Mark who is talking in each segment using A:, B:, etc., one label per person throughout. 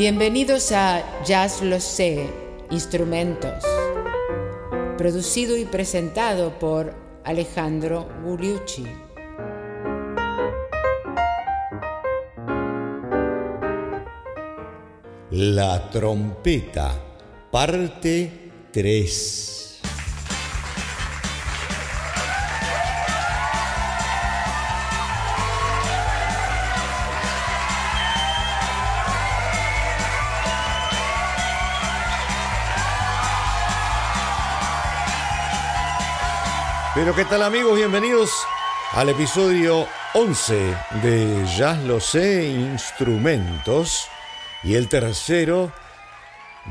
A: Bienvenidos a Jazz Lo Sé, Instrumentos, producido y presentado por Alejandro Gugliucci.
B: La trompeta, parte 3. Pero qué tal amigos, bienvenidos al episodio 11 de Jazz Lo Sé Instrumentos y el tercero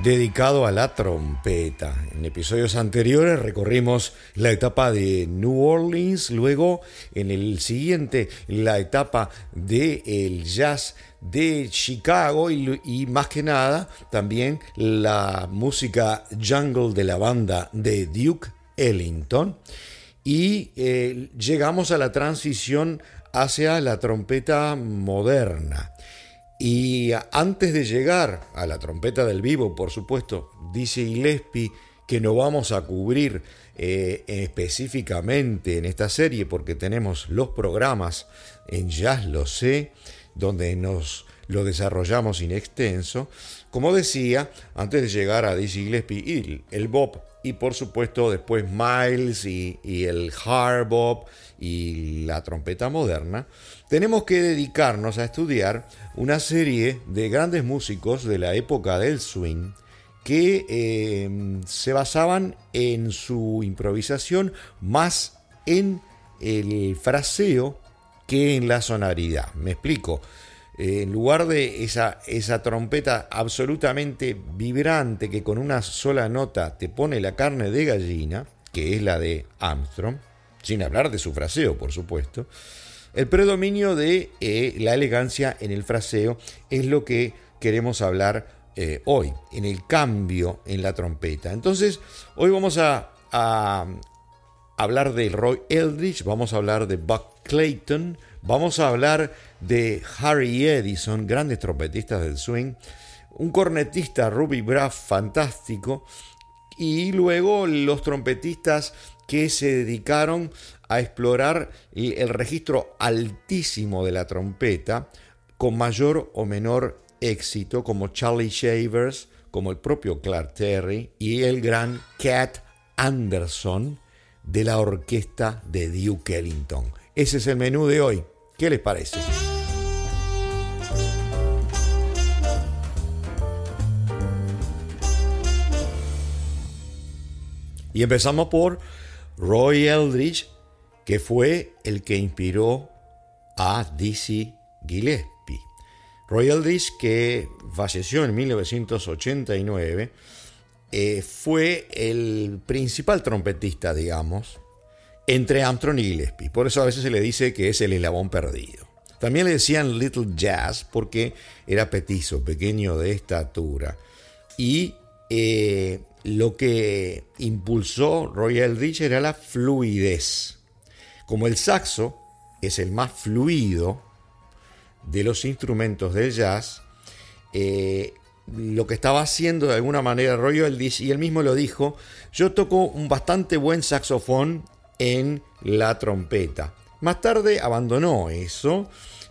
B: dedicado a la trompeta. En episodios anteriores recorrimos la etapa de New Orleans, luego en el siguiente la etapa del el jazz de Chicago y, y, más que nada también la música jungle de la banda de Duke Ellington y eh, llegamos a la transición hacia la trompeta moderna. Y antes de llegar a la trompeta del vivo, por supuesto, dice Gillespie que no vamos a cubrir eh, específicamente en esta serie porque tenemos los programas en Jazz Lo Sé, donde nos lo desarrollamos in extenso. Como decía, antes de llegar a Dizzy Gillespie y el Bob y por supuesto después Miles y, el hard bop y la trompeta moderna, tenemos que dedicarnos a estudiar una serie de grandes músicos de la época del swing que eh, se basaban en su improvisación más en el fraseo que en la sonoridad. Me explico. Eh, en lugar de esa, esa trompeta absolutamente vibrante que con una sola nota te pone la carne de gallina, que es la de Armstrong, sin hablar de su fraseo, por supuesto, el predominio de eh, la elegancia en el fraseo es lo que queremos hablar eh, hoy, en el cambio en la trompeta. Entonces, hoy vamos a, a hablar de Roy Eldridge, vamos a hablar de Buck Clayton, vamos a hablar de Harry Edison, grandes trompetistas del swing, un cornetista Ruby Braff fantástico, y luego los trompetistas que se dedicaron a explorar el registro altísimo de la trompeta con mayor o menor éxito, como Charlie Shavers, como el propio Clark Terry y el gran Cat Anderson de la orquesta de Duke Ellington. Ese es el menú de hoy. ¿Qué les parece? Y empezamos por Roy Eldridge, que fue el que inspiró a Dizzy Gillespie. Roy Eldridge, que falleció en 1989, eh, fue el principal trompetista, digamos, entre Armstrong y Gillespie. Por eso a veces se le dice que es el eslabón perdido. También le decían Little Jazz porque era petizo, pequeño de estatura. Y eh, lo que impulsó Royal Eldridge era la fluidez. Como el saxo es el más fluido de los instrumentos del jazz, eh, lo que estaba haciendo de alguna manera Roy Eldridge, y él mismo lo dijo, yo toco un bastante buen saxofón en la trompeta. Más tarde abandonó eso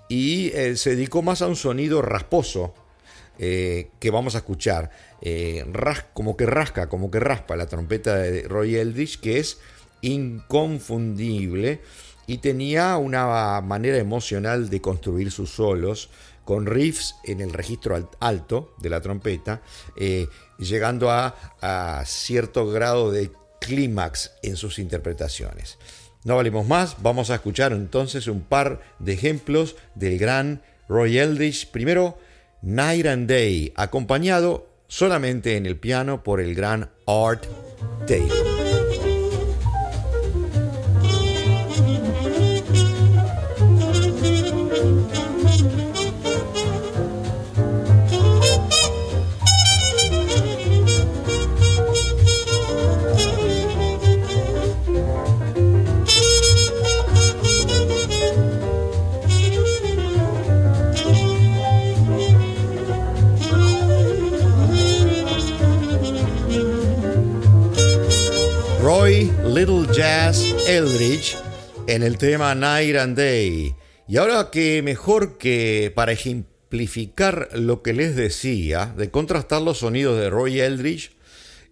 B: y eh, se dedicó más a un sonido rasposo eh, que vamos a escuchar. Eh, como que rasca, como que raspa la trompeta de Roy Eldridge, que es inconfundible y tenía una manera emocional de construir sus solos con riffs en el registro alto de la trompeta, llegando a, a cierto grado de clímax en sus interpretaciones. No valemos más, vamos a escuchar entonces un par de ejemplos del gran Roy Eldridge. Primero, Night and Day, acompañado solamente en el piano por el gran Art Taylor. Roy Little Jazz Eldridge en el tema Night and Day. Y ahora que mejor que para ejemplificar lo que les decía, de contrastar los sonidos de Roy Eldridge,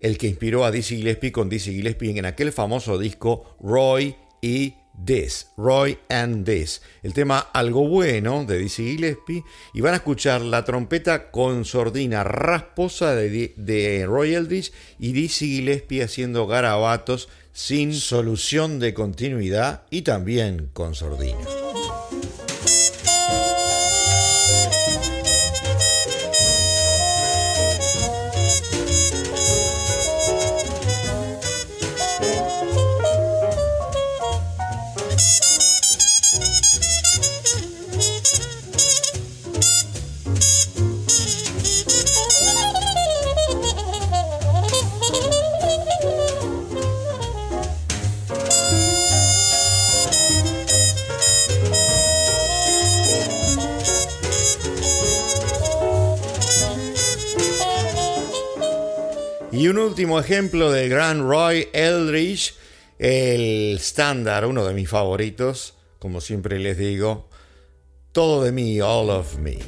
B: el que inspiró a Dizzy Gillespie con Dizzy Gillespie en aquel famoso disco Roy y This, Roy and This, el tema Algo Bueno de Dizzy Gillespie, y van a escuchar la trompeta con sordina rasposa de, de Roy Eldridge y Dizzy Gillespie haciendo garabatos sin solución de continuidad y también con sordina. Un último ejemplo del gran Roy Eldridge, el estándar, uno de mis favoritos, como siempre les digo, todo de mí, all of me.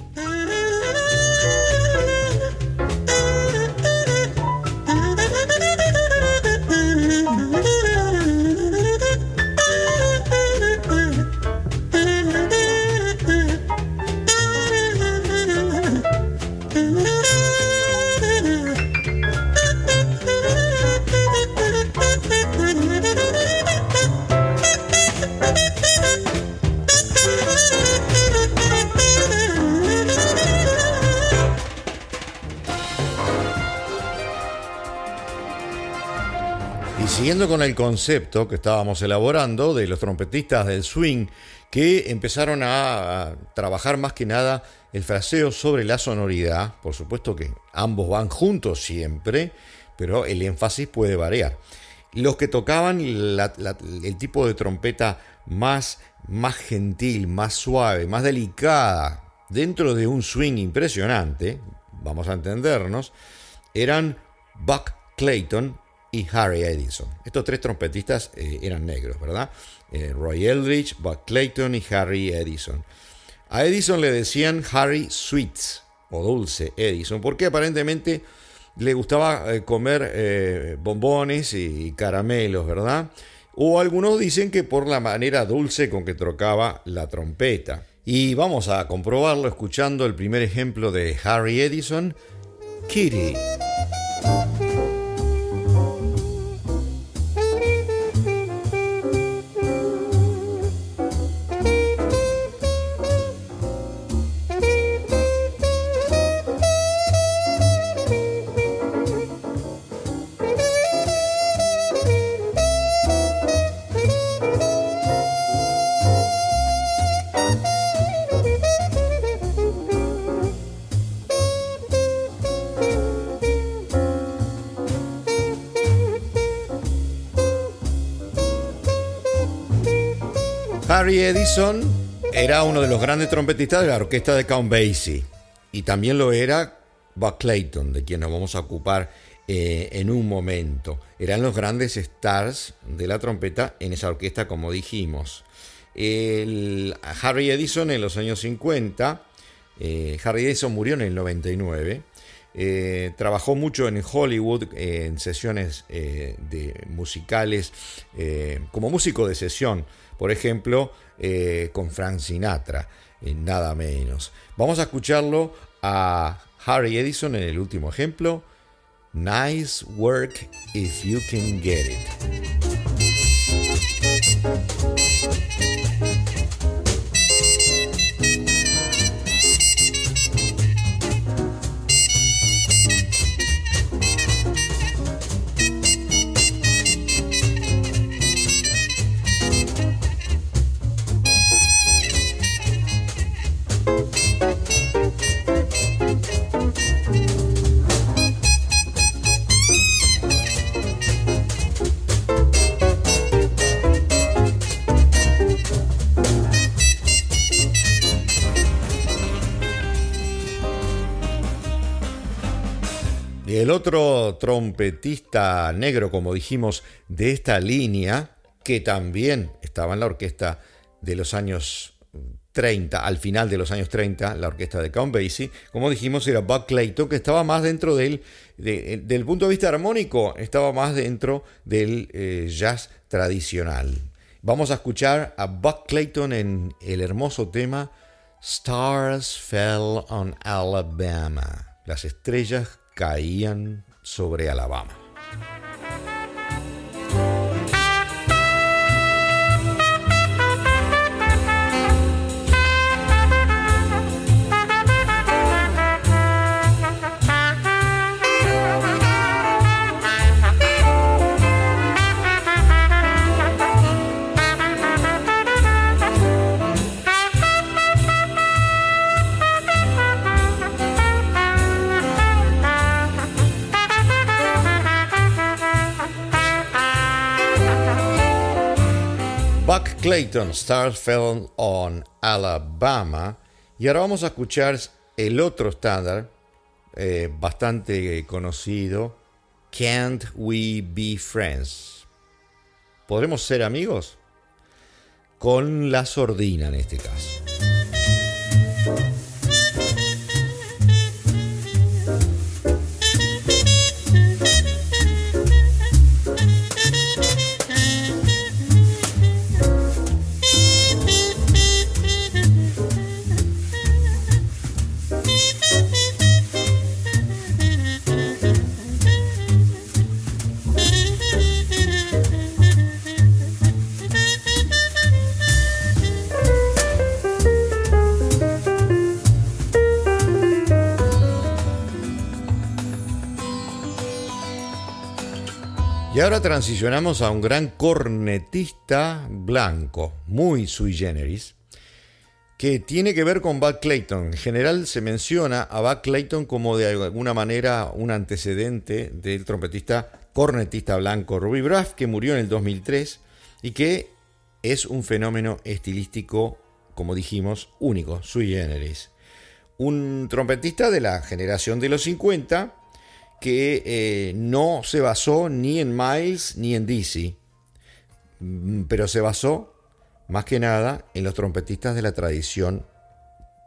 B: Con el concepto que estábamos elaborando de los trompetistas del swing que empezaron a, trabajar más que nada el fraseo sobre la sonoridad, por supuesto que ambos van juntos siempre, pero el énfasis puede variar. Los que tocaban el tipo de trompeta más, más gentil, más suave, más delicada, dentro de un swing impresionante, vamos a entendernos, eran Buck Clayton y Harry Edison. Estos tres trompetistas eh, eran negros, ¿verdad? Eh, Roy Eldridge, Buck Clayton y Harry Edison. A Edison le decían Harry Sweets o Dulce Edison, porque aparentemente le gustaba eh, comer bombones y caramelos, ¿verdad? O algunos dicen que por la manera dulce con que trocaba la trompeta. Y vamos a comprobarlo escuchando el primer ejemplo de Harry Edison, Kitty. Harry Edison era uno de los grandes trompetistas de la orquesta de Count Basie y también lo era Buck Clayton, de quien nos vamos a ocupar eh, en un momento. Eran los grandes stars de la trompeta en esa orquesta, como dijimos. Harry Edison en los años 50, eh, Harry Edison murió en el 99. Eh, trabajó mucho en Hollywood en sesiones de musicales como músico de sesión por ejemplo, eh, con Frank Sinatra, nada menos. Vamos a escucharlo a Harry Edison en el último ejemplo. Nice work if you can get it. Trompetista negro, como dijimos, de esta línea, que también estaba en la orquesta de los años 30, al final de los años 30, la orquesta de Count Basie, como dijimos, era Buck Clayton, que estaba más dentro del, del punto de vista armónico, estaba más dentro del eh, jazz tradicional. Vamos a escuchar a Buck Clayton en el hermoso tema Stars Fell on Alabama. Las estrellas caían sobre Alabama. Clayton, Stars Fell on Alabama. Y ahora vamos a escuchar el otro estándar, eh, bastante conocido, Can't We Be Friends? ¿Podremos ser amigos? Con la sordina en este caso. Y ahora transicionamos a un gran cornetista blanco, muy sui generis, que tiene que ver con Buck Clayton. En general se menciona a Buck Clayton como de alguna manera un antecedente del trompetista cornetista blanco Ruby Braff, que murió en el 2003 y que es un fenómeno estilístico, como dijimos, único, sui generis. Un trompetista de la generación de los 50 que eh, no se basó ni en Miles ni en Dizzy, mm, pero se basó más que nada en los trompetistas de la tradición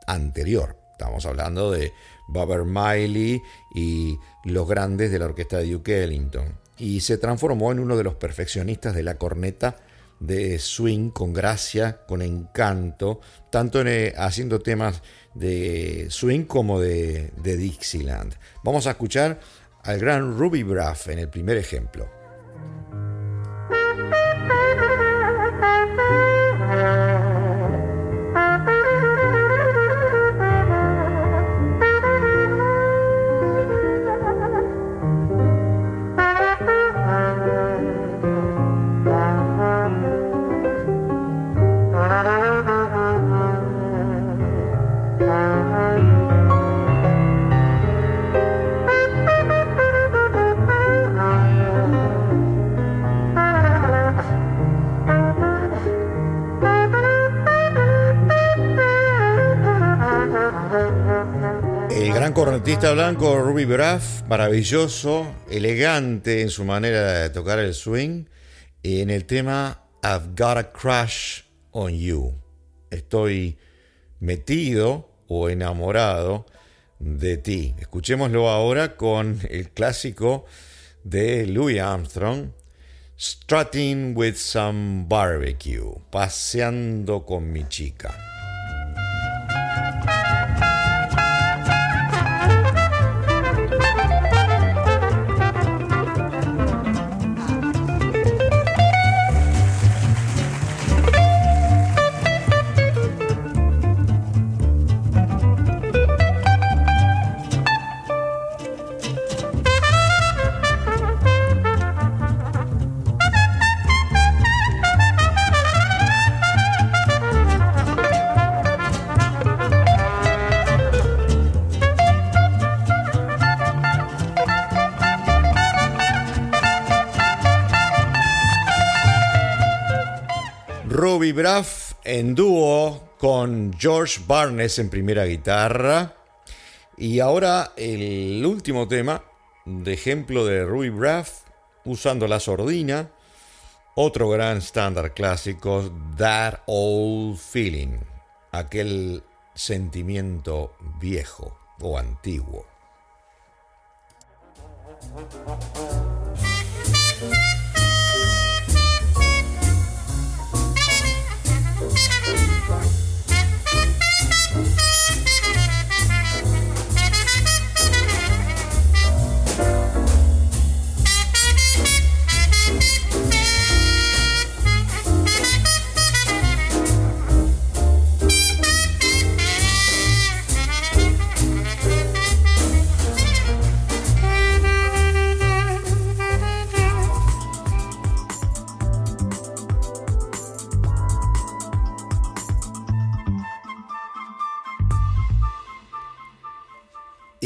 B: anterior. Estamos hablando de Bobber Miley y los grandes de la orquesta de Duke Ellington. Y se transformó en uno de los perfeccionistas de la corneta de swing con gracia, con encanto, tanto eh, haciendo temas de swing como de Dixieland. Vamos a escuchar al gran Ruby Braff en el primer ejemplo. Cornetista blanco Ruby Braff, maravilloso, elegante en su manera de tocar el swing, en el tema I've Got a Crush on You. Estoy metido o enamorado de ti. Escuchémoslo ahora con el clásico de Louis Armstrong, Strutting with some barbecue, paseando con mi chica. Braff en dúo con George Barnes en primera guitarra. Y ahora el último tema de ejemplo de Ruby Braff usando la sordina. Otro gran estándar clásico, That Old Feeling, aquel sentimiento viejo o antiguo.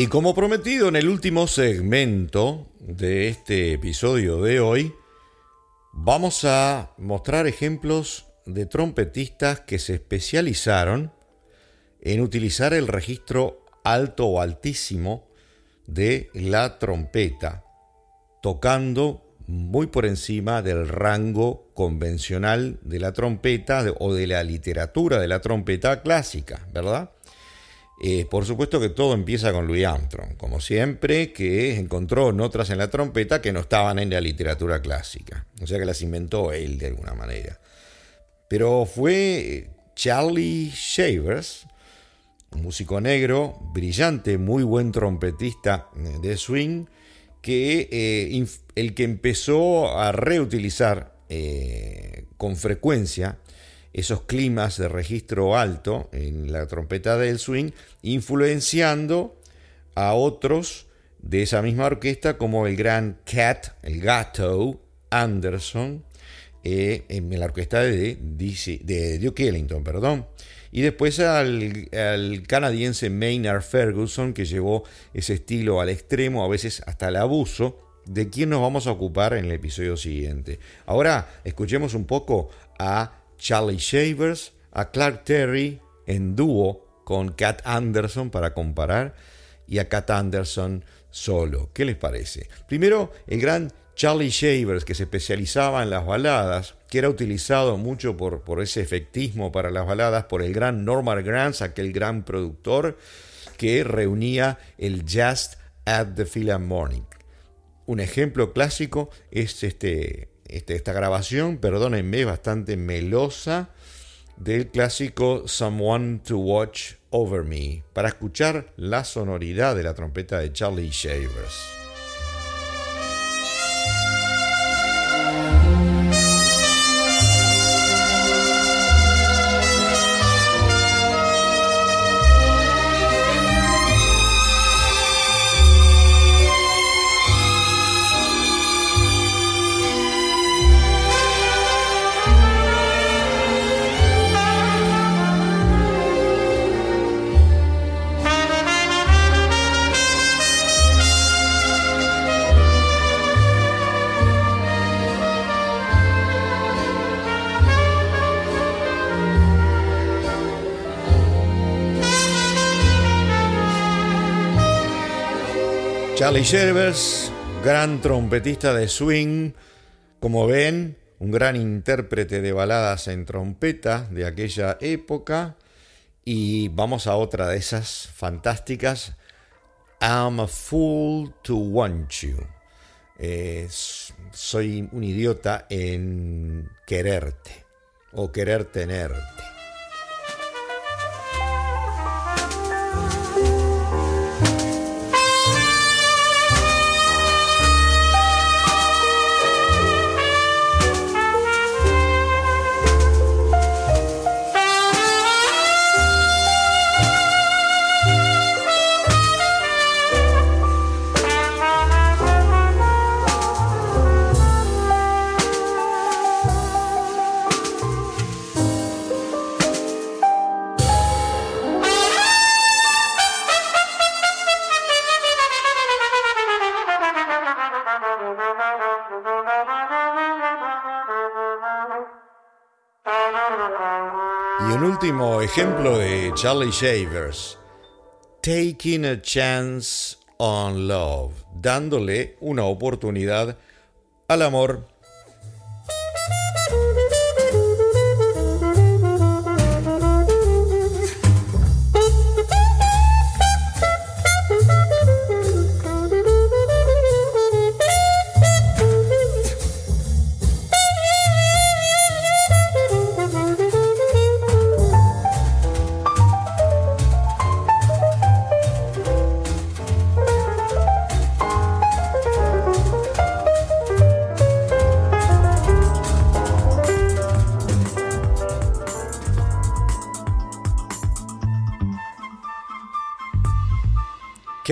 B: Y como prometido en el último segmento de este episodio de hoy, vamos a mostrar ejemplos de trompetistas que se especializaron en utilizar el registro alto o altísimo de la trompeta, tocando muy por encima del rango convencional de la trompeta o de la literatura de la trompeta clásica, ¿verdad? Eh, por supuesto que todo empieza con Louis Armstrong, como siempre, que encontró notas en la trompeta que no estaban en la literatura clásica, o sea que las inventó él de alguna manera. Pero fue Charlie Shavers, un músico negro, brillante, muy buen trompetista de swing, que eh, el que empezó a reutilizar eh, con frecuencia esos climas de registro alto en la trompeta del swing, influenciando a otros de esa misma orquesta como el gran Cat, el gato Anderson, eh, en la orquesta de, de Duke Ellington, perdón. Y después al, al, canadiense Maynard Ferguson, que llevó ese estilo al extremo, a veces hasta el abuso, de quien nos vamos a ocupar en el episodio siguiente. Ahora escuchemos un poco a Charlie Shavers, a Clark Terry en dúo con Cat Anderson para comparar y a Cat Anderson solo. ¿Qué les parece? Primero, el gran Charlie Shavers, que se especializaba en las baladas, que era utilizado mucho por, por ese efectismo para las baladas por el gran Norman Granz, aquel gran productor que reunía el Just at the Philharmonic. Un ejemplo clásico es este este, esta grabación, perdónenme, bastante melosa del clásico Someone to Watch Over Me, para escuchar la sonoridad de la trompeta de Charlie Shavers. Charlie Shervers, gran trompetista de swing, como ven, un gran intérprete de baladas en trompeta de aquella época. Y vamos a otra de esas fantásticas, I'm a fool to want you. Eh, soy un idiota en quererte o querer tenerte. Ejemplo de Charlie Shavers, Taking a Chance on Love, dándole una oportunidad al amor.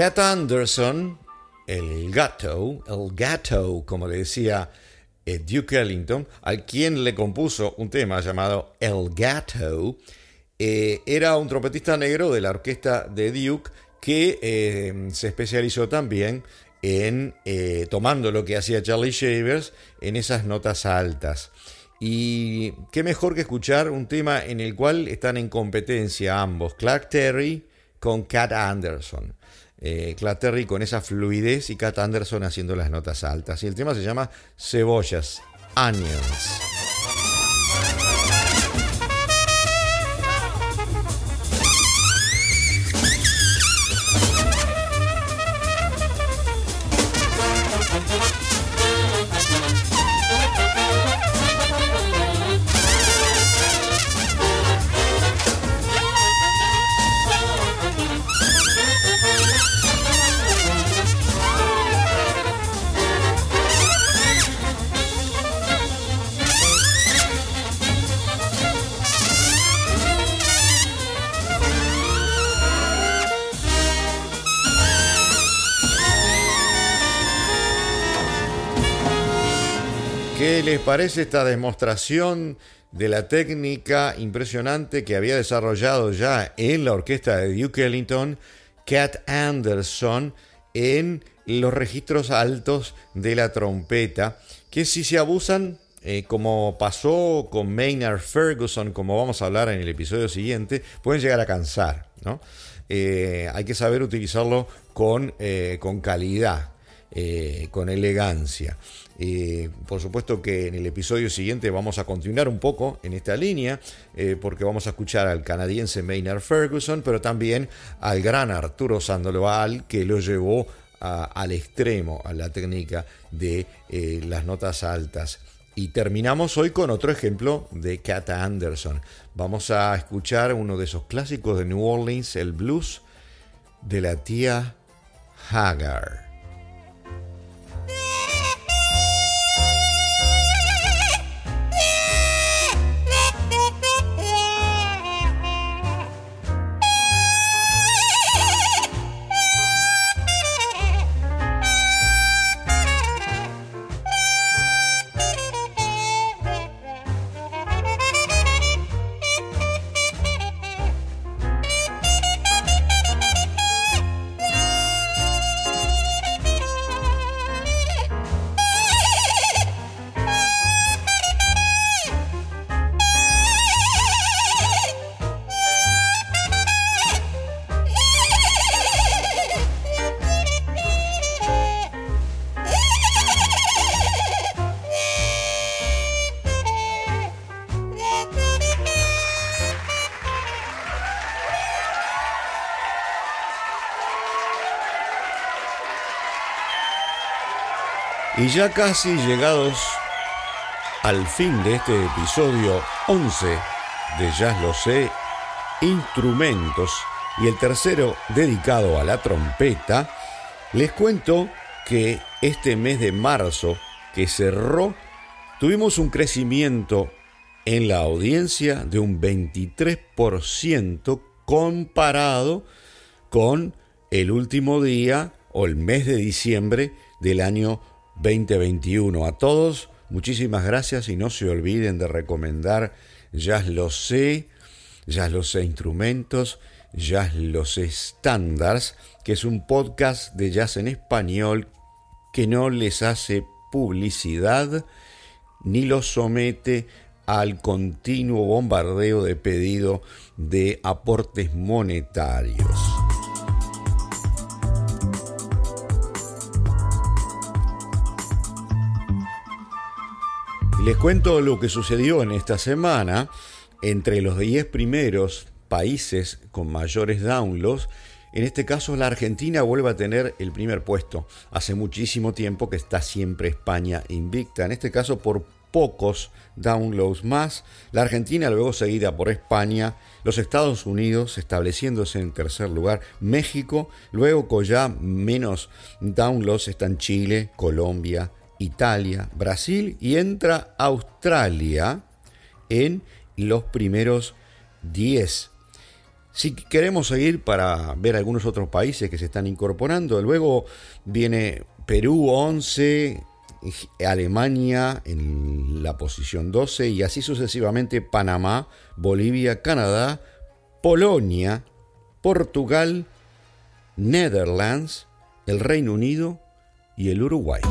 B: Cat Anderson, el gato, el gato, como le decía eh, Duke Ellington, al quien le compuso un tema llamado El Gato, eh, era un trompetista negro de la orquesta de Duke que eh, se especializó también en tomando lo que hacía Charlie Shavers en esas notas altas. Y qué mejor que escuchar un tema en el cual están en competencia ambos, Clark Terry con Cat Anderson eh, con esa fluidez y Cat Anderson haciendo las notas altas. Y el tema se llama Cebollas, Onions. ¿Qué les parece esta demostración de la técnica impresionante que había desarrollado ya en la orquesta de Duke Ellington, Cat Anderson, en los registros altos de la trompeta, que si se abusan, eh, como pasó con Maynard Ferguson, como vamos a hablar en el episodio siguiente, pueden llegar a cansar. Eh, hay que saber utilizarlo con, eh, con calidad, con elegancia. Eh, por supuesto que en el episodio siguiente vamos a continuar un poco en esta línea, eh, porque vamos a escuchar al canadiense Maynard Ferguson, pero también al gran Arturo Sandoval, que lo llevó al extremo, a la técnica de eh, las notas altas. Y terminamos hoy con otro ejemplo de Cata Anderson. Vamos a escuchar uno de esos clásicos de New Orleans, el blues de la tía Haggard. Ya casi llegados al fin de este episodio 11 de Jazz Lo Sé, instrumentos, y el tercero dedicado a la trompeta, les cuento que este mes de marzo que cerró, tuvimos un crecimiento en la audiencia de un 23% comparado con el último día o el mes de diciembre del año 2021. A todos, muchísimas gracias y no se olviden de recomendar Jazz Lo Sé, Jazz Lo Sé Instrumentos, Jazz Lo Sé Standards, que es un podcast de jazz en español que no les hace publicidad ni los somete al continuo bombardeo de pedido de aportes monetarios. Les cuento lo que sucedió en esta semana entre los 10 primeros países con mayores downloads. En este caso, la Argentina vuelve a tener el primer puesto. Hace muchísimo tiempo que está siempre España invicta. En este caso, por pocos downloads más. La Argentina luego seguida por España, los Estados Unidos estableciéndose en tercer lugar, México, luego con ya menos downloads están Chile, Colombia, Italia, Brasil y entra Australia en los primeros 10. Si queremos seguir para ver algunos otros países que se están incorporando, luego viene Perú 11, Alemania en la posición 12 y así sucesivamente Panamá, Bolivia, Canadá, Polonia, Portugal, Netherlands, el Reino Unido y el Uruguay.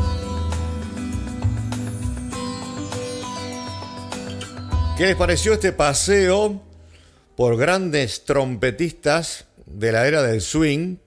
B: ¿Qué les pareció este paseo por grandes trompetistas de la era del swing?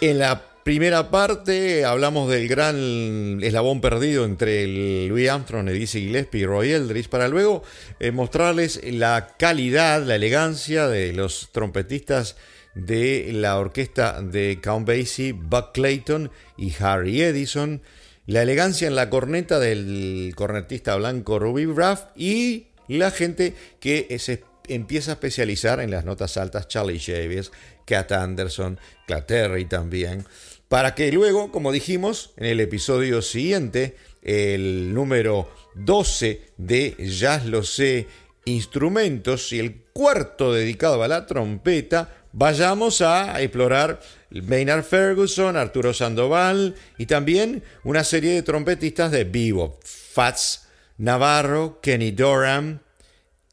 B: En la primera parte hablamos del gran eslabón perdido entre Louis Armstrong, Dizzy Gillespie y Roy Eldridge para luego eh, mostrarles la calidad, la elegancia de los trompetistas de la orquesta de Count Basie, Buck Clayton y Harry Edison, la elegancia en la corneta del cornetista blanco Ruby Braff y la gente que se empieza a especializar en las notas altas, Charlie Davis, Cat Anderson, Claterry también, para que luego, como dijimos en el episodio siguiente, el número 12 de Jazz Lo Sé Instrumentos y el cuarto dedicado a la trompeta, vayamos a explorar Maynard Ferguson, Arturo Sandoval y también una serie de trompetistas de vivo, Fats Navarro, Kenny Dorham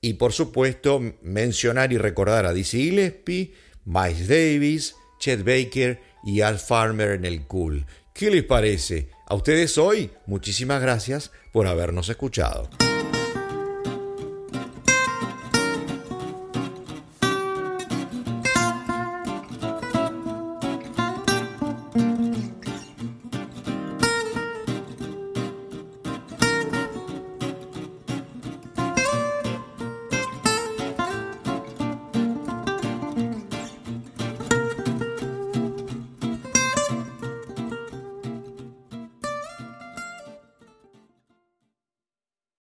B: y por supuesto mencionar y recordar a Dizzy Gillespie, Miles Davis, Chet Baker y Al Farmer en el Cool. ¿Qué les parece? A ustedes hoy, muchísimas gracias por habernos escuchado.